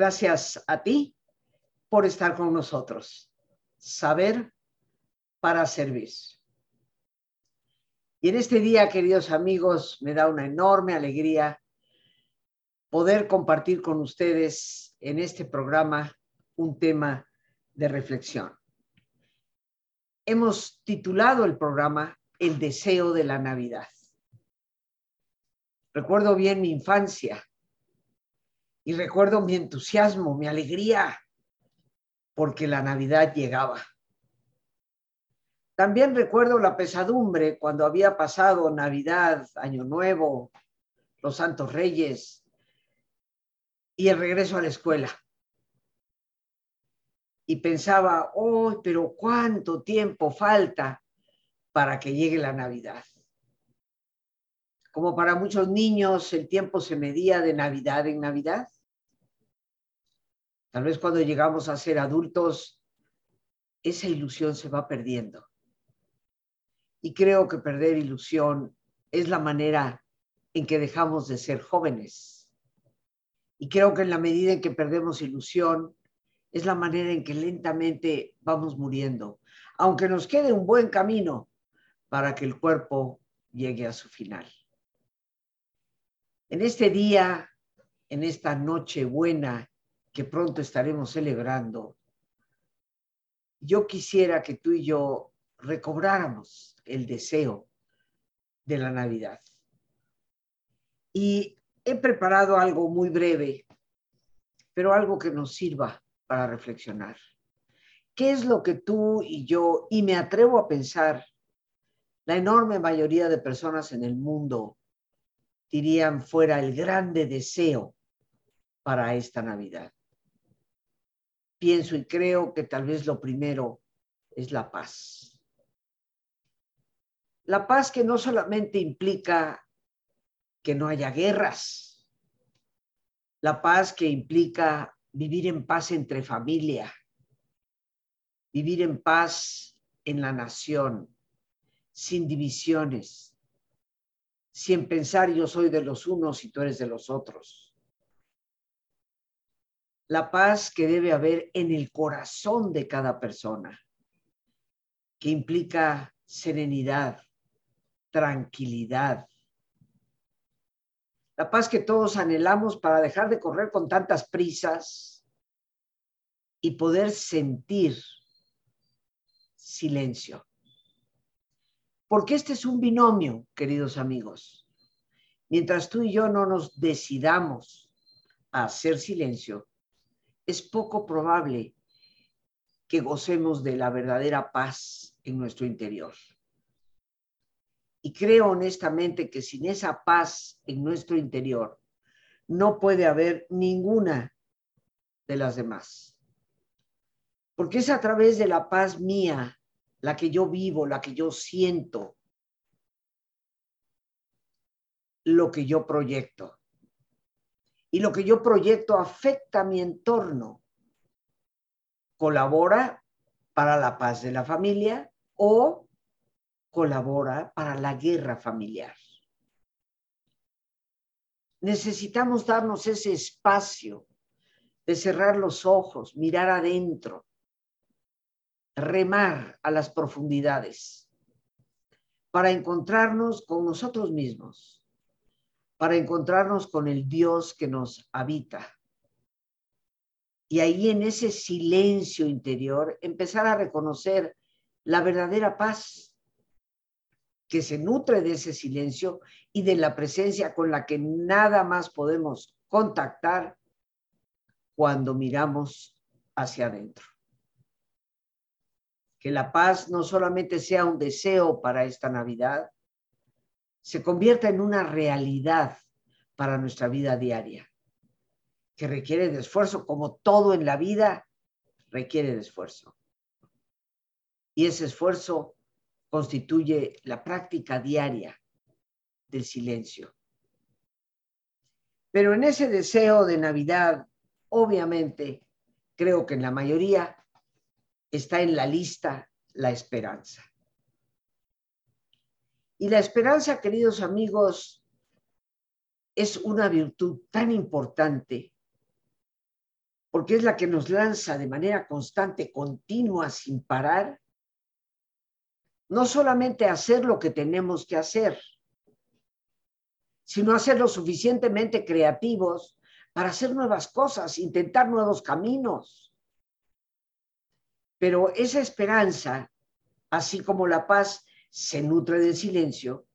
Gracias a ti por estar con nosotros. Saber para servir. Y en este día, queridos amigos, me da una enorme alegría poder compartir con ustedes en este programa un tema de reflexión. Hemos titulado el programa El deseo de la Navidad. Recuerdo bien mi infancia y recuerdo mi entusiasmo, mi alegría, porque la Navidad llegaba. También recuerdo la pesadumbre cuando había pasado Navidad, Año Nuevo, los Santos Reyes y el regreso a la escuela. Y pensaba, oh, pero cuánto tiempo falta para que llegue la Navidad. Como para muchos niños el tiempo se medía de Navidad en Navidad. Tal vez cuando llegamos a ser adultos, esa ilusión se va perdiendo. Y creo que perder ilusión es la manera en que dejamos de ser jóvenes. Y creo que en la medida en que perdemos ilusión, es la manera en que lentamente vamos muriendo, aunque nos quede un buen camino para que el cuerpo llegue a su final. En este día, en esta noche buena que pronto estaremos celebrando, yo quisiera que tú y yo recobráramos el deseo de la Navidad. Y he preparado algo muy breve, pero algo que nos sirva para reflexionar. ¿Qué es lo que tú y yo, y me atrevo a pensar, la enorme mayoría de personas en el mundo dirían fuera el grande deseo para esta Navidad. Pienso y creo que tal vez lo primero es la paz. La paz que no solamente implica que no haya guerras, la paz que implica vivir en paz entre familia, vivir en paz en la nación, sin divisiones, sin pensar yo soy de los unos y tú eres de los otros. La paz que debe haber en el corazón de cada persona, que implica serenidad, tranquilidad. La paz que todos anhelamos para dejar de correr con tantas prisas y poder sentir silencio. Porque este es un binomio, queridos amigos. Mientras tú y yo no nos decidamos a hacer silencio, es poco probable que gocemos de la verdadera paz en nuestro interior. Y creo honestamente que sin esa paz en nuestro interior no puede haber ninguna de las demás. Porque es a través de la paz mía la que yo vivo, la que yo siento, lo que yo proyecto. Y lo que yo proyecto afecta a mi entorno. Colabora para la paz de la familia o colabora para la guerra familiar. Necesitamos darnos ese espacio de cerrar los ojos, mirar adentro remar a las profundidades para encontrarnos con nosotros mismos, para encontrarnos con el Dios que nos habita. Y ahí en ese silencio interior empezar a reconocer la verdadera paz que se nutre de ese silencio y de la presencia con la que nada más podemos contactar cuando miramos hacia adentro que la paz no solamente sea un deseo para esta Navidad, se convierta en una realidad para nuestra vida diaria, que requiere de esfuerzo, como todo en la vida requiere de esfuerzo. Y ese esfuerzo constituye la práctica diaria del silencio. Pero en ese deseo de Navidad, obviamente, creo que en la mayoría está en la lista la esperanza. Y la esperanza, queridos amigos, es una virtud tan importante porque es la que nos lanza de manera constante, continua, sin parar, no solamente hacer lo que tenemos que hacer, sino a ser lo suficientemente creativos para hacer nuevas cosas, intentar nuevos caminos. Pero esa esperanza, así como la paz se nutre del silencio,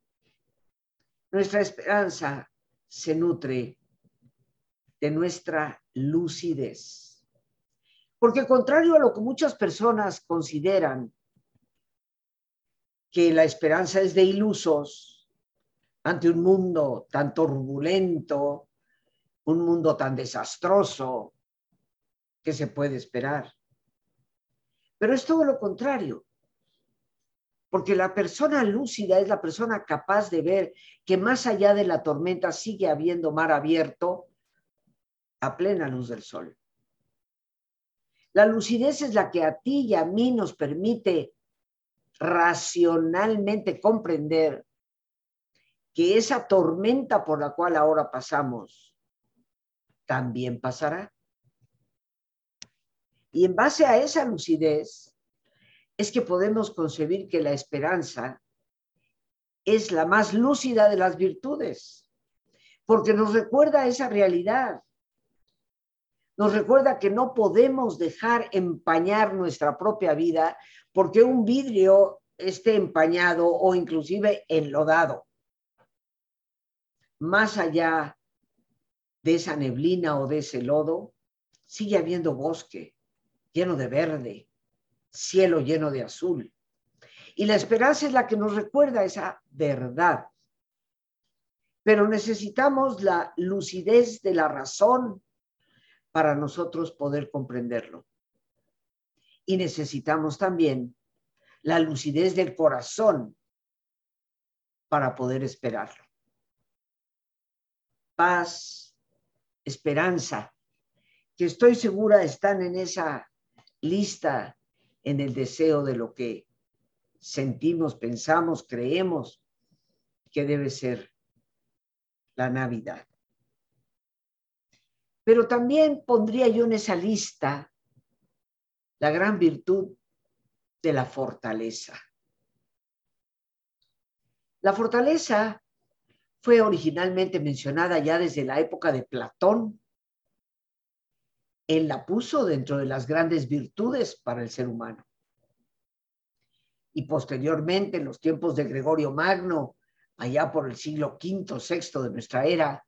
nuestra esperanza se nutre de nuestra lucidez. Porque contrario a lo que muchas personas consideran que la esperanza es de ilusos ante un mundo tan turbulento, un mundo tan desastroso, que se puede esperar? Pero es todo lo contrario. Porque la persona lúcida es la persona capaz de ver que más allá de la tormenta sigue habiendo mar abierto a plena luz del sol. La lucidez es la que a ti y a mí nos permite racionalmente comprender que esa tormenta por la cual ahora pasamos también pasará. Y en base a esa lucidez es que podemos concebir que la esperanza es la más lúcida de las virtudes, porque nos recuerda esa realidad nos recuerda que no podemos dejar empañar nuestra propia vida porque un vidrio esté empañado o inclusive enlodado. Más allá de esa neblina o de ese lodo, sigue habiendo bosque lleno de verde, cielo lleno de azul. Y la esperanza es la que nos recuerda esa verdad. Pero necesitamos la lucidez de la razón para nosotros poder comprenderlo. Y necesitamos también la lucidez del corazón para poder esperarlo. Paz, esperanza, que estoy segura están en esa lista, en el deseo de lo que sentimos, pensamos, creemos que debe ser la Navidad. Pero también pondría yo en esa lista la gran virtud de la fortaleza. La fortaleza fue originalmente mencionada ya desde la época de Platón. Él la puso dentro de las grandes virtudes para el ser humano. Y posteriormente, en los tiempos de Gregorio Magno, allá por el siglo V, VI de nuestra era,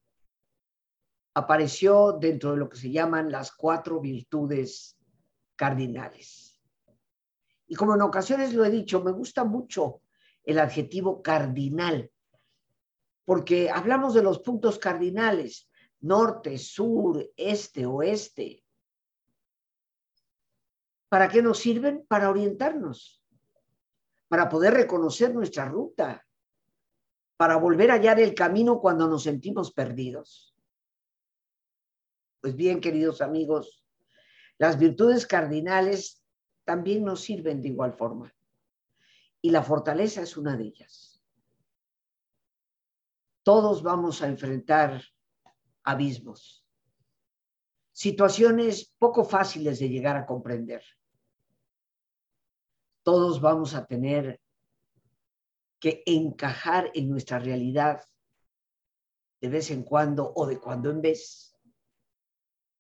apareció dentro de lo que se llaman las cuatro virtudes cardinales. Y como en ocasiones lo he dicho, me gusta mucho el adjetivo cardinal, porque hablamos de los puntos cardinales, norte, sur, este, oeste. ¿Para qué nos sirven? Para orientarnos, para poder reconocer nuestra ruta, para volver a hallar el camino cuando nos sentimos perdidos. Pues bien, queridos amigos, las virtudes cardinales también nos sirven de igual forma. Y la fortaleza es una de ellas. Todos vamos a enfrentar abismos, situaciones poco fáciles de llegar a comprender. Todos vamos a tener que encajar en nuestra realidad de vez en cuando o de cuando en vez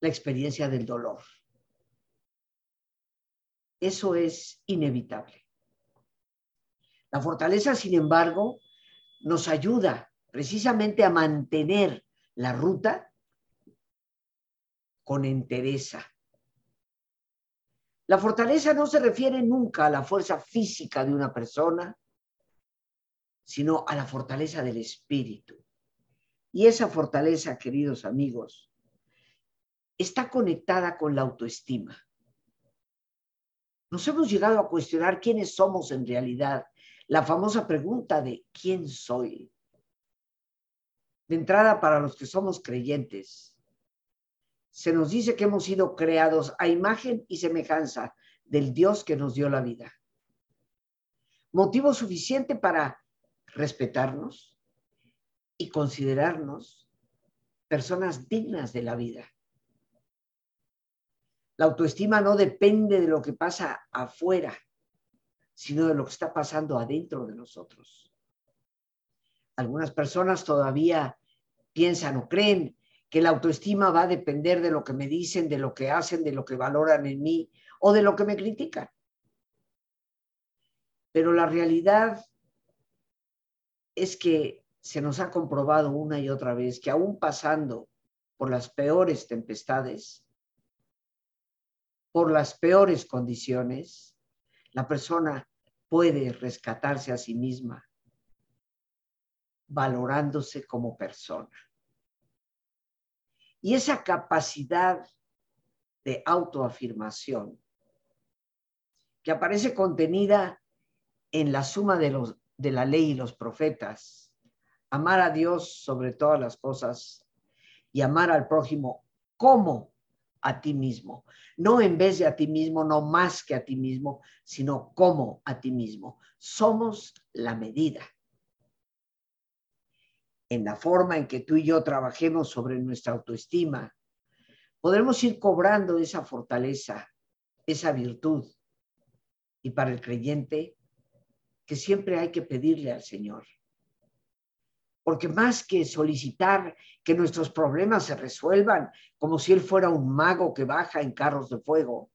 la experiencia del dolor. Eso es inevitable. La fortaleza, sin embargo, nos ayuda precisamente a mantener la ruta con entereza. La fortaleza no se refiere nunca a la fuerza física de una persona, sino a la fortaleza del espíritu. Y esa fortaleza, queridos amigos, está conectada con la autoestima. Nos hemos llegado a cuestionar quiénes somos en realidad. La famosa pregunta de ¿quién soy? De entrada, para los que somos creyentes, se nos dice que hemos sido creados a imagen y semejanza del Dios que nos dio la vida. Motivo suficiente para respetarnos y considerarnos personas dignas de la vida. La autoestima no depende de lo que pasa afuera, sino de lo que está pasando adentro de nosotros. Algunas personas todavía piensan o creen que la autoestima va a depender de lo que me dicen, de lo que hacen, de lo que valoran en mí o de lo que me critican. Pero la realidad es que se nos ha comprobado una y otra vez que aún pasando por las peores tempestades, por las peores condiciones, la persona puede rescatarse a sí misma valorándose como persona. Y esa capacidad de autoafirmación que aparece contenida en la suma de, los, de la ley y los profetas, amar a Dios sobre todas las cosas y amar al prójimo como a ti mismo. No en vez de a ti mismo, no más que a ti mismo, sino como a ti mismo. Somos la medida. En la forma en que tú y yo trabajemos sobre nuestra autoestima, podremos ir cobrando esa fortaleza, esa virtud. Y para el creyente, que siempre hay que pedirle al Señor porque más que solicitar que nuestros problemas se resuelvan como si Él fuera un mago que baja en carros de fuego,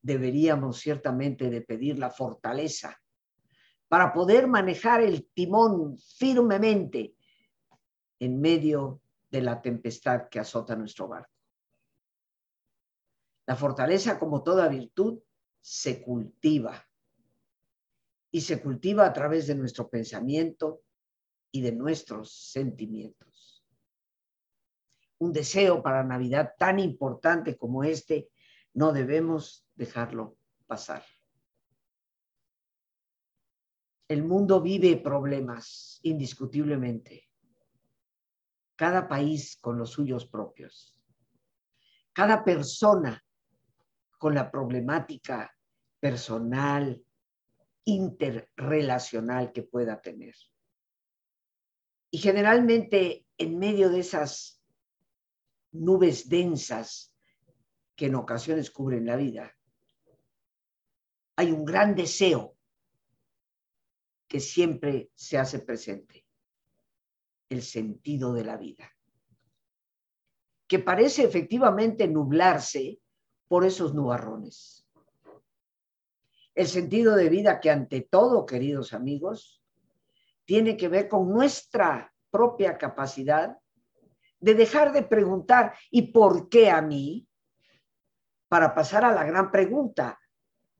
deberíamos ciertamente de pedir la fortaleza para poder manejar el timón firmemente en medio de la tempestad que azota nuestro barco. La fortaleza, como toda virtud, se cultiva y se cultiva a través de nuestro pensamiento, y de nuestros sentimientos. Un deseo para Navidad tan importante como este, no debemos dejarlo pasar. El mundo vive problemas, indiscutiblemente. Cada país con los suyos propios. Cada persona con la problemática personal, interrelacional que pueda tener. Y generalmente en medio de esas nubes densas que en ocasiones cubren la vida, hay un gran deseo que siempre se hace presente, el sentido de la vida, que parece efectivamente nublarse por esos nubarrones. El sentido de vida que ante todo, queridos amigos, tiene que ver con nuestra propia capacidad de dejar de preguntar ¿y por qué a mí? Para pasar a la gran pregunta,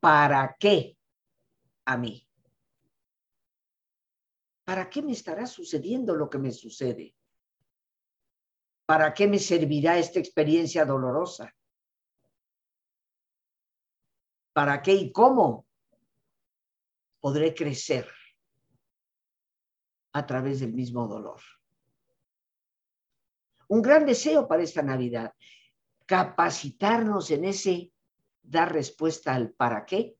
¿para qué a mí? ¿Para qué me estará sucediendo lo que me sucede? ¿Para qué me servirá esta experiencia dolorosa? ¿Para qué y cómo podré crecer? a través del mismo dolor. Un gran deseo para esta Navidad, capacitarnos en ese dar respuesta al para qué,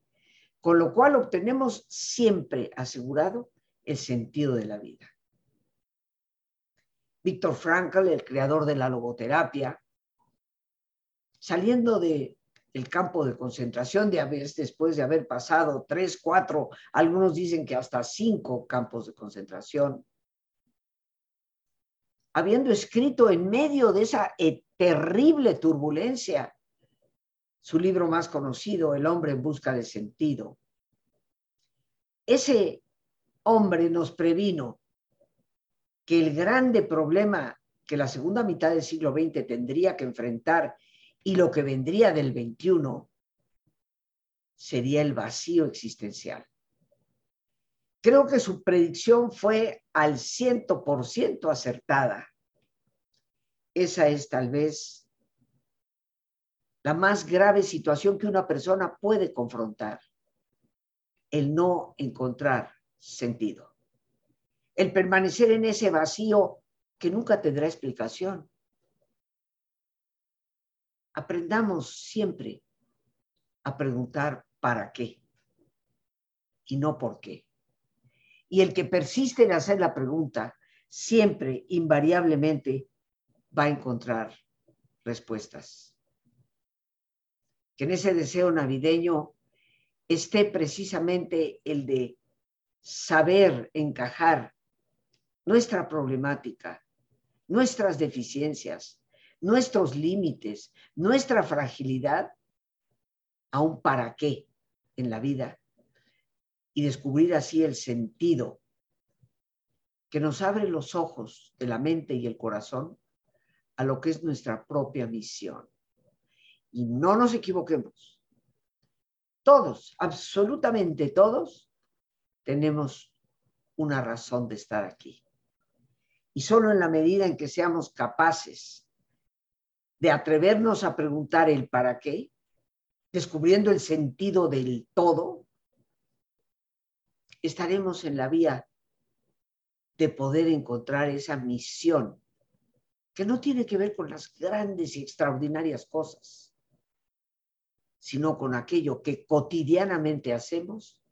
con lo cual obtenemos siempre asegurado el sentido de la vida. Víctor Frankl, el creador de la logoterapia, saliendo de el campo de concentración de después de haber pasado tres, cuatro, algunos dicen que hasta cinco campos de concentración. Habiendo escrito en medio de esa eh, terrible turbulencia su libro más conocido, El hombre en busca de sentido. Ese hombre nos previno que el grande problema que la segunda mitad del siglo XX tendría que enfrentar y lo que vendría del 21 sería el vacío existencial. Creo que su predicción fue al ciento por ciento acertada. Esa es tal vez la más grave situación que una persona puede confrontar, el no encontrar sentido, el permanecer en ese vacío que nunca tendrá explicación aprendamos siempre a preguntar para qué y no por qué. Y el que persiste en hacer la pregunta, siempre, invariablemente, va a encontrar respuestas. que en ese deseo navideño esté precisamente el de saber encajar nuestra problemática, nuestras deficiencias, nuestros límites, nuestra fragilidad a un para qué en la vida y descubrir así el sentido que nos abre los ojos de la mente y el corazón a lo que es nuestra propia misión. Y no nos equivoquemos. Todos, absolutamente todos, tenemos una razón de estar aquí. Y solo en la medida en que seamos capaces de atrevernos a preguntar el para qué, descubriendo el sentido del todo, estaremos en la vía de poder encontrar esa misión que no tiene que ver con las grandes y extraordinarias cosas, sino con aquello que cotidianamente hacemos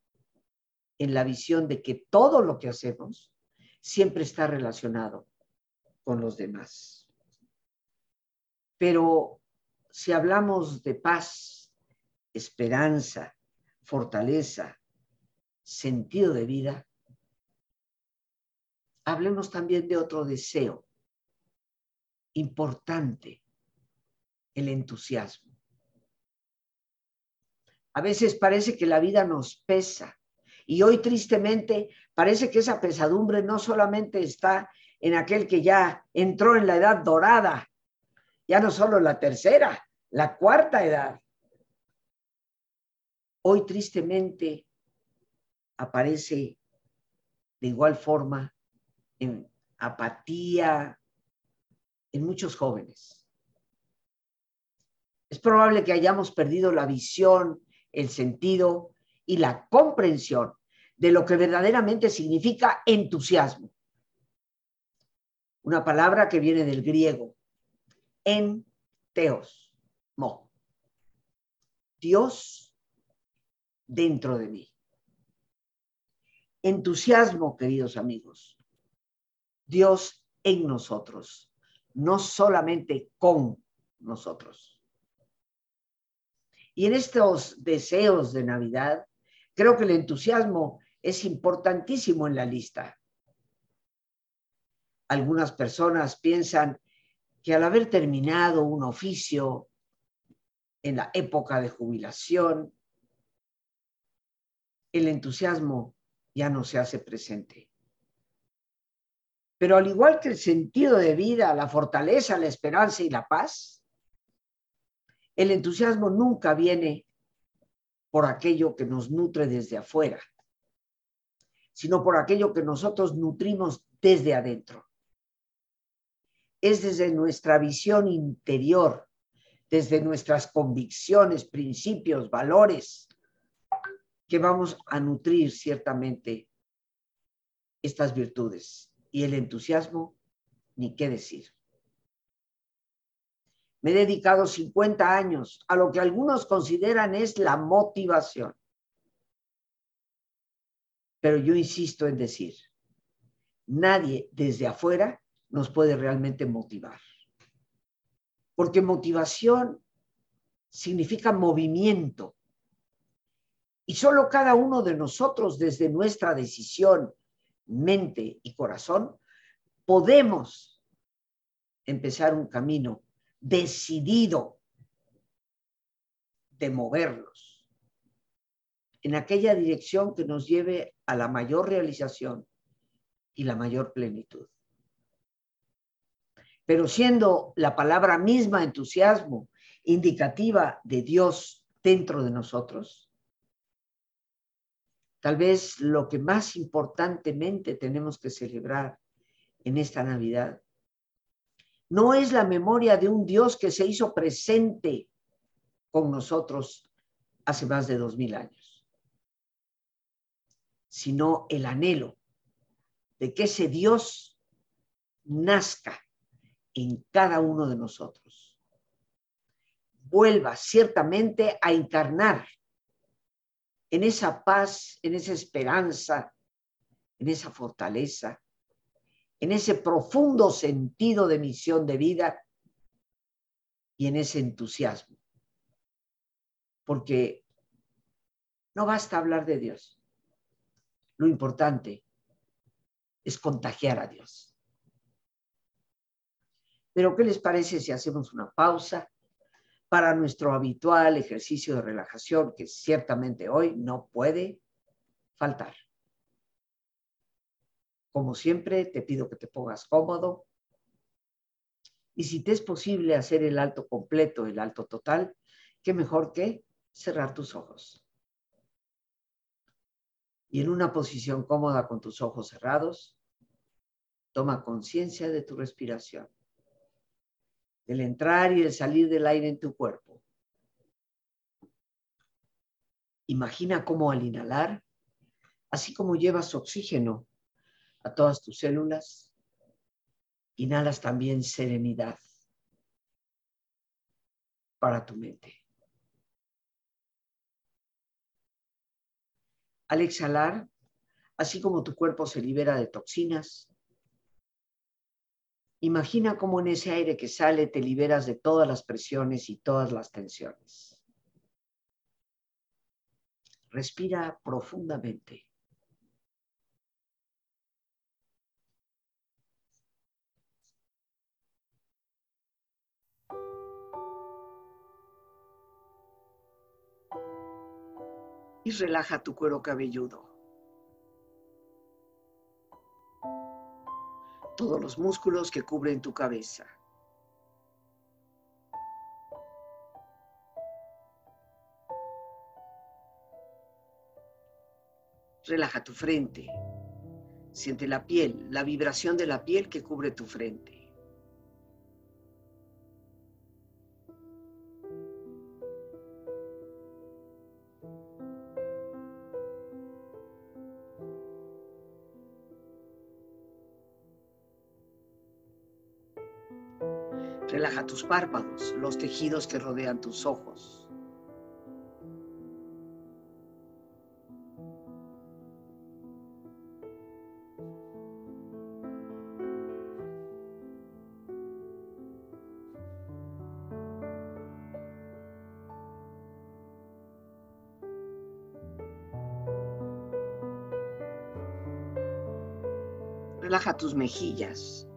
en la visión de que todo lo que hacemos siempre está relacionado con los demás. Pero si hablamos de paz, esperanza, fortaleza, sentido de vida, hablemos también de otro deseo importante, el entusiasmo. A veces parece que la vida nos pesa y hoy tristemente parece que esa pesadumbre no solamente está en aquel que ya entró en la edad dorada, ya no solo la tercera, la cuarta edad. Hoy tristemente aparece de igual forma en apatía en muchos jóvenes. Es probable que hayamos perdido la visión, el sentido y la comprensión de lo que verdaderamente significa entusiasmo. Una palabra que viene del griego, en teos, mo. Dios dentro de mí. Entusiasmo, queridos amigos. Dios en nosotros, no solamente con nosotros. Y en estos deseos de Navidad, creo que el entusiasmo es importantísimo en la lista. Algunas personas piensan que al haber terminado un oficio en la época de jubilación, el entusiasmo ya no se hace presente. Pero al igual que el sentido de vida, la fortaleza, la esperanza y la paz, el entusiasmo nunca viene por aquello que nos nutre desde afuera, sino por aquello que nosotros nutrimos desde adentro. Es desde nuestra visión interior, desde nuestras convicciones, principios, valores, que vamos a nutrir ciertamente estas virtudes. Y el entusiasmo, ni qué decir. Me he dedicado 50 años a lo que algunos consideran es la motivación. Pero yo insisto en decir, nadie desde afuera nos puede realmente motivar. Porque motivación significa movimiento. Y solo cada uno de nosotros desde nuestra decisión, mente y corazón, podemos empezar un camino decidido de moverlos en aquella dirección que nos lleve a la mayor realización y la mayor plenitud. Pero siendo la palabra misma entusiasmo indicativa de Dios dentro de nosotros, tal vez lo que más importantemente tenemos que celebrar en esta Navidad no es la memoria de un Dios que se hizo presente con nosotros hace más de dos mil años, sino el anhelo de que ese Dios nazca en cada uno de nosotros, vuelva ciertamente a encarnar en esa paz, en esa esperanza, en esa fortaleza, en ese profundo sentido de misión de vida y en ese entusiasmo porque no basta hablar de Dios. Lo importante es contagiar a Dios. Pero ¿qué les parece si hacemos una pausa para nuestro habitual ejercicio de relajación que ciertamente hoy no puede faltar? Como siempre, te pido que te pongas cómodo. Y si te es posible hacer el alto completo, el alto total, qué mejor que cerrar tus ojos. Y en una posición cómoda con tus ojos cerrados, toma conciencia de tu respiración, del entrar y el salir del aire en tu cuerpo. Imagina cómo al inhalar, así como llevas oxígeno a todas tus células, inhalas también serenidad para tu mente. Al exhalar, así como tu cuerpo se libera de toxinas, imagina cómo en ese aire que sale te liberas de todas las presiones y todas las tensiones. Respira profundamente. Y relaja tu cuero cabelludo. Todos los músculos que cubren tu cabeza. Relaja tu frente. Siente la piel, la vibración de la piel que cubre tu frente. Párpados, los tejidos que rodean tus ojos. Relaja tus mejillas,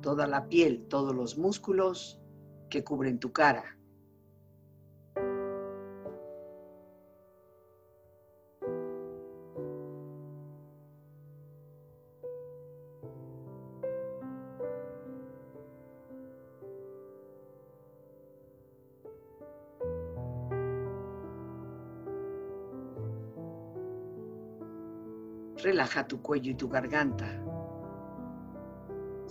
toda la piel, todos los músculos que cubren tu cara. Relaja tu cuello y tu garganta.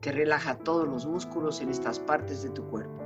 que relaja todos los músculos en estas partes de tu cuerpo.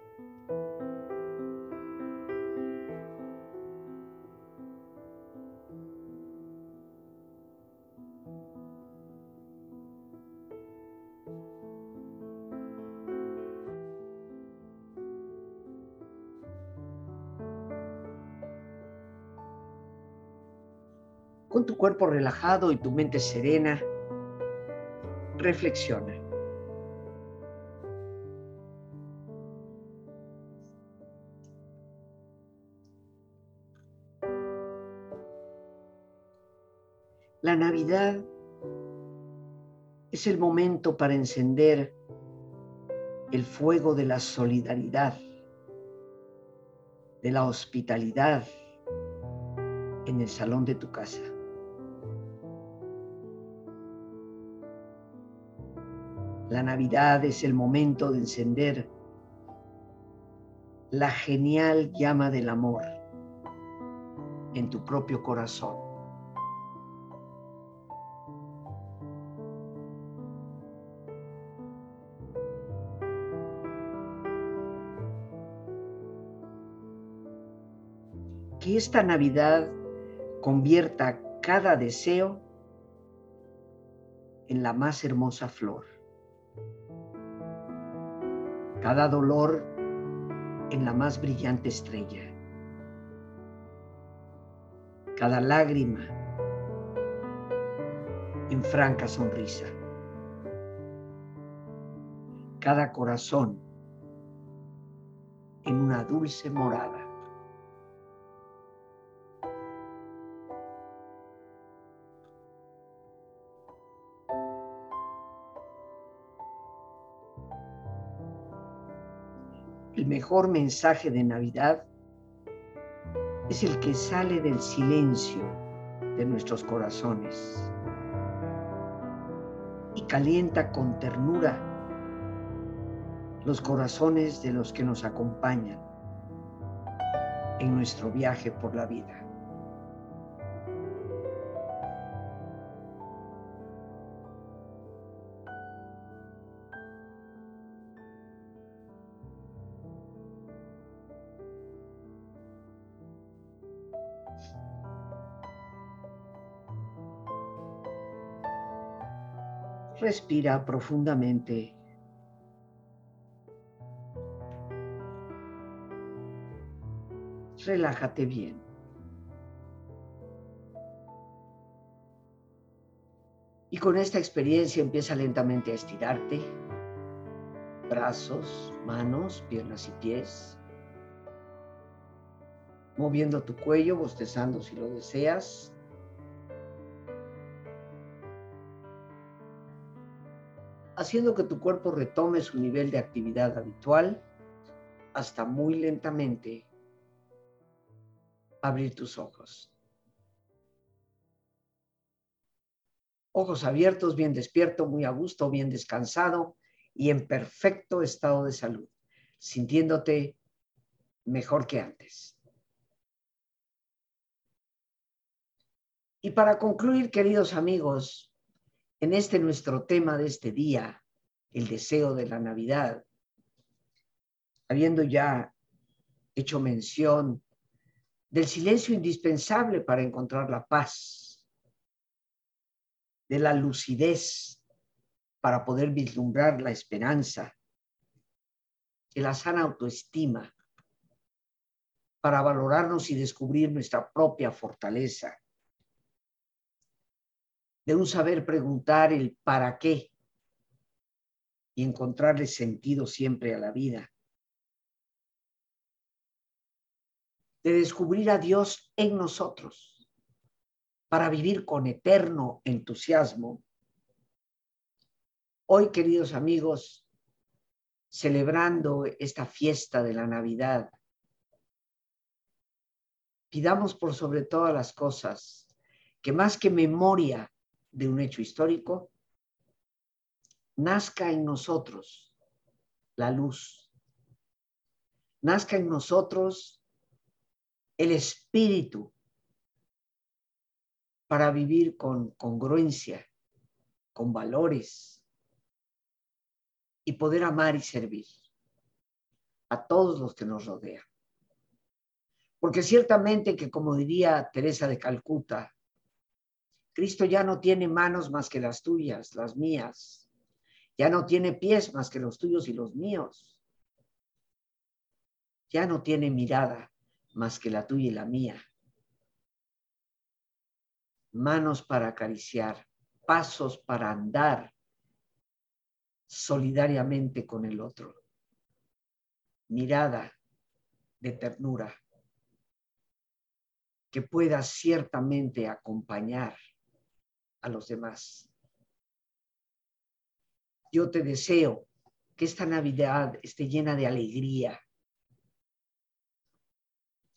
Tu cuerpo relajado y tu mente serena, reflexiona. La Navidad es el momento para encender el fuego de la solidaridad, de la hospitalidad en el salón de tu casa. La Navidad es el momento de encender la genial llama del amor en tu propio corazón. Que esta Navidad convierta cada deseo en la más hermosa flor cada dolor en la más brillante estrella, cada lágrima en franca sonrisa, cada corazón en una dulce morada. Mejor mensaje de Navidad es el que sale del silencio de nuestros corazones y calienta con ternura los corazones de los que nos acompañan en nuestro viaje por la vida. Respira profundamente. Relájate bien. Y con esta experiencia empieza lentamente a estirarte. Brazos, manos, piernas y pies. Moviendo tu cuello, bostezando si lo deseas. Haciendo que tu cuerpo retome su nivel de actividad habitual hasta muy lentamente abrir tus ojos. Ojos abiertos, bien despierto, muy a gusto, bien descansado y en perfecto estado de salud, sintiéndote mejor que antes. Y para concluir, queridos amigos, en este nuestro tema de este día, el deseo de la Navidad, habiendo ya hecho mención del silencio indispensable para encontrar la paz, de la lucidez para poder vislumbrar la esperanza, y la sana autoestima, para valorarnos y descubrir nuestra propia fortaleza, de un saber preguntar el para qué y encontrarle sentido siempre a la vida, de descubrir a Dios en nosotros para vivir con eterno entusiasmo. Hoy, queridos amigos, celebrando esta fiesta de la Navidad, pidamos por sobre todas las cosas que más que memoria de un hecho histórico, nazca en nosotros la luz, nazca en nosotros el espíritu para vivir con congruencia, con valores y poder amar y servir a todos los que nos rodean. Porque ciertamente que, como diría Teresa de Calcuta, Cristo ya no tiene manos más que las tuyas, las mías. Ya no tiene pies más que los tuyos y los míos. Ya no tiene mirada más que la tuya y la mía. Manos para acariciar, pasos para andar solidariamente con el otro. Mirada de ternura que pueda ciertamente acompañar a los demás. Yo te deseo que esta Navidad esté llena de alegría,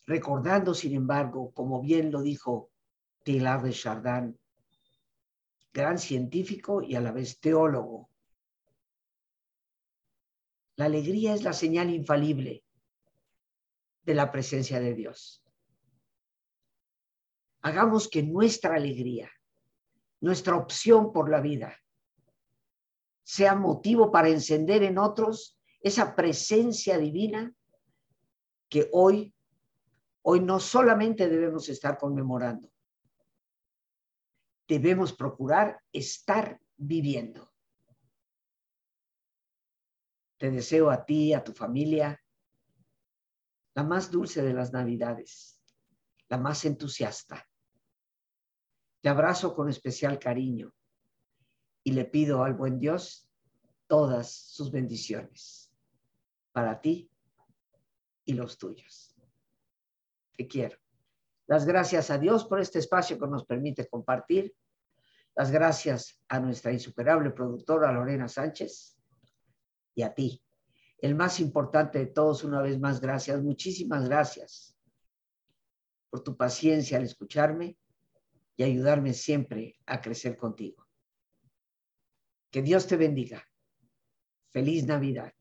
recordando, sin embargo, como bien lo dijo Teilhard de Chardin, gran científico y a la vez teólogo. La alegría es la señal infalible de la presencia de Dios. Hagamos que nuestra alegría nuestra opción por la vida sea motivo para encender en otros esa presencia divina que hoy, hoy no solamente debemos estar conmemorando, debemos procurar estar viviendo. Te deseo a ti, a tu familia, la más dulce de las navidades, la más entusiasta te abrazo con especial cariño y le pido al buen Dios todas sus bendiciones para ti y los tuyos. Te quiero. Las gracias a Dios por este espacio que nos permite compartir. Las gracias a nuestra insuperable productora Lorena Sánchez y a ti. El más importante de todos, una vez más, gracias. Muchísimas gracias por tu paciencia al escucharme y ayudarme siempre a crecer contigo. Que Dios te bendiga. Feliz Navidad.